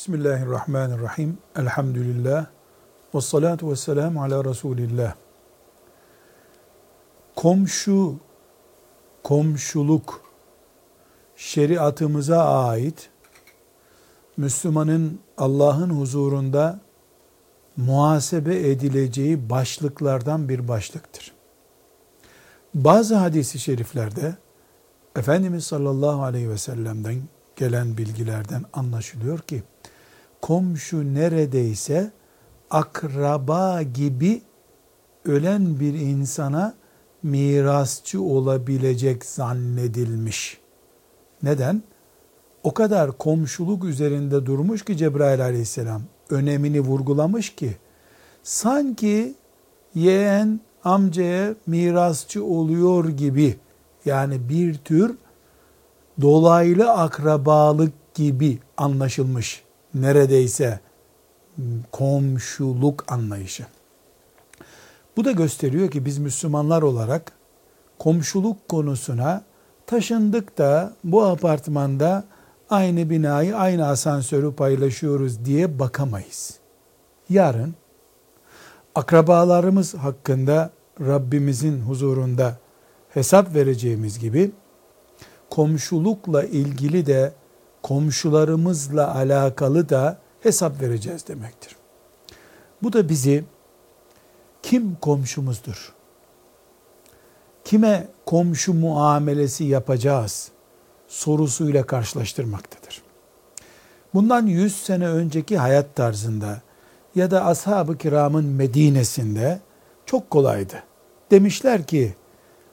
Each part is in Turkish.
Bismillahirrahmanirrahim. Elhamdülillah. Ve salatu ve selamu ala Resulillah. Komşu, komşuluk şeriatımıza ait Müslümanın Allah'ın huzurunda muhasebe edileceği başlıklardan bir başlıktır. Bazı hadisi şeriflerde Efendimiz sallallahu aleyhi ve sellem'den gelen bilgilerden anlaşılıyor ki komşu neredeyse akraba gibi ölen bir insana mirasçı olabilecek zannedilmiş. Neden? O kadar komşuluk üzerinde durmuş ki Cebrail aleyhisselam önemini vurgulamış ki sanki yeğen amcaya mirasçı oluyor gibi yani bir tür dolaylı akrabalık gibi anlaşılmış neredeyse komşuluk anlayışı. Bu da gösteriyor ki biz Müslümanlar olarak komşuluk konusuna taşındık da bu apartmanda aynı binayı, aynı asansörü paylaşıyoruz diye bakamayız. Yarın akrabalarımız hakkında Rabbimizin huzurunda hesap vereceğimiz gibi komşulukla ilgili de komşularımızla alakalı da hesap vereceğiz demektir. Bu da bizi kim komşumuzdur? Kime komşu muamelesi yapacağız sorusuyla karşılaştırmaktadır. Bundan 100 sene önceki hayat tarzında ya da ashab-ı kiramın Medine'sinde çok kolaydı. Demişler ki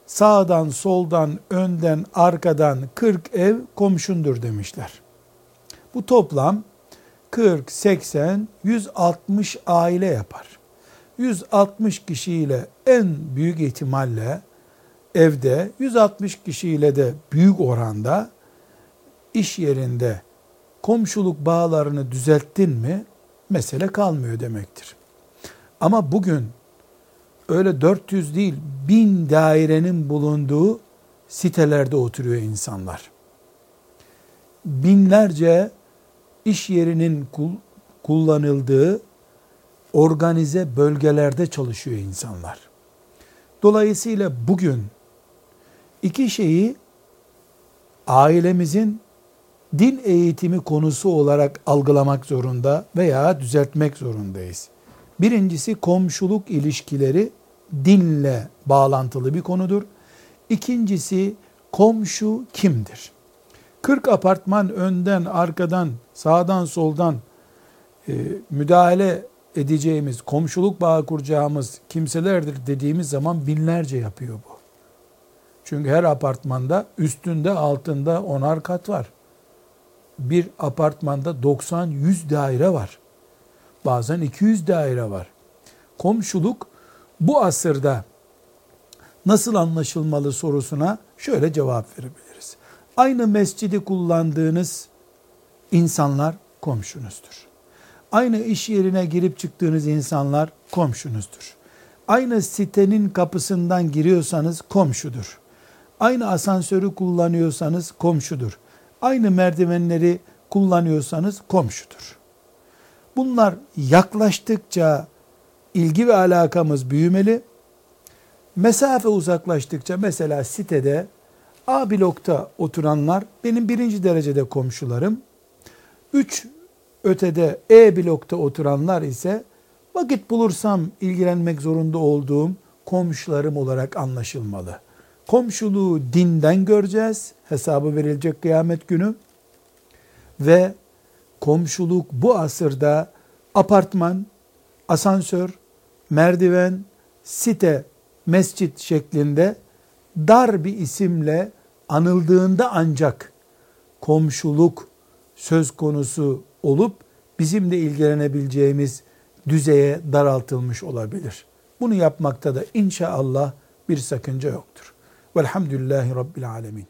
sağdan, soldan, önden, arkadan 40 ev komşundur demişler. Bu toplam 40, 80, 160 aile yapar. 160 kişiyle en büyük ihtimalle evde 160 kişiyle de büyük oranda iş yerinde komşuluk bağlarını düzelttin mi mesele kalmıyor demektir. Ama bugün öyle 400 değil bin dairenin bulunduğu sitelerde oturuyor insanlar. Binlerce iş yerinin kullanıldığı organize bölgelerde çalışıyor insanlar. Dolayısıyla bugün iki şeyi ailemizin din eğitimi konusu olarak algılamak zorunda veya düzeltmek zorundayız. Birincisi komşuluk ilişkileri dinle bağlantılı bir konudur. İkincisi komşu kimdir? 40 apartman önden, arkadan, sağdan, soldan e, müdahale edeceğimiz, komşuluk bağı kuracağımız kimselerdir dediğimiz zaman binlerce yapıyor bu. Çünkü her apartmanda üstünde altında onar kat var. Bir apartmanda 90-100 daire var. Bazen 200 daire var. Komşuluk bu asırda nasıl anlaşılmalı sorusuna şöyle cevap verebiliriz. Aynı mescidi kullandığınız insanlar komşunuzdur. Aynı iş yerine girip çıktığınız insanlar komşunuzdur. Aynı sitenin kapısından giriyorsanız komşudur. Aynı asansörü kullanıyorsanız komşudur. Aynı merdivenleri kullanıyorsanız komşudur. Bunlar yaklaştıkça ilgi ve alakamız büyümeli. Mesafe uzaklaştıkça mesela sitede A blokta oturanlar benim birinci derecede komşularım. Üç ötede E blokta oturanlar ise vakit bulursam ilgilenmek zorunda olduğum komşularım olarak anlaşılmalı. Komşuluğu dinden göreceğiz. Hesabı verilecek kıyamet günü. Ve komşuluk bu asırda apartman, asansör, merdiven, site, mescit şeklinde dar bir isimle anıldığında ancak komşuluk söz konusu olup bizimle ilgilenebileceğimiz düzeye daraltılmış olabilir. Bunu yapmakta da inşallah bir sakınca yoktur. Velhamdülillahi Rabbil Alemin.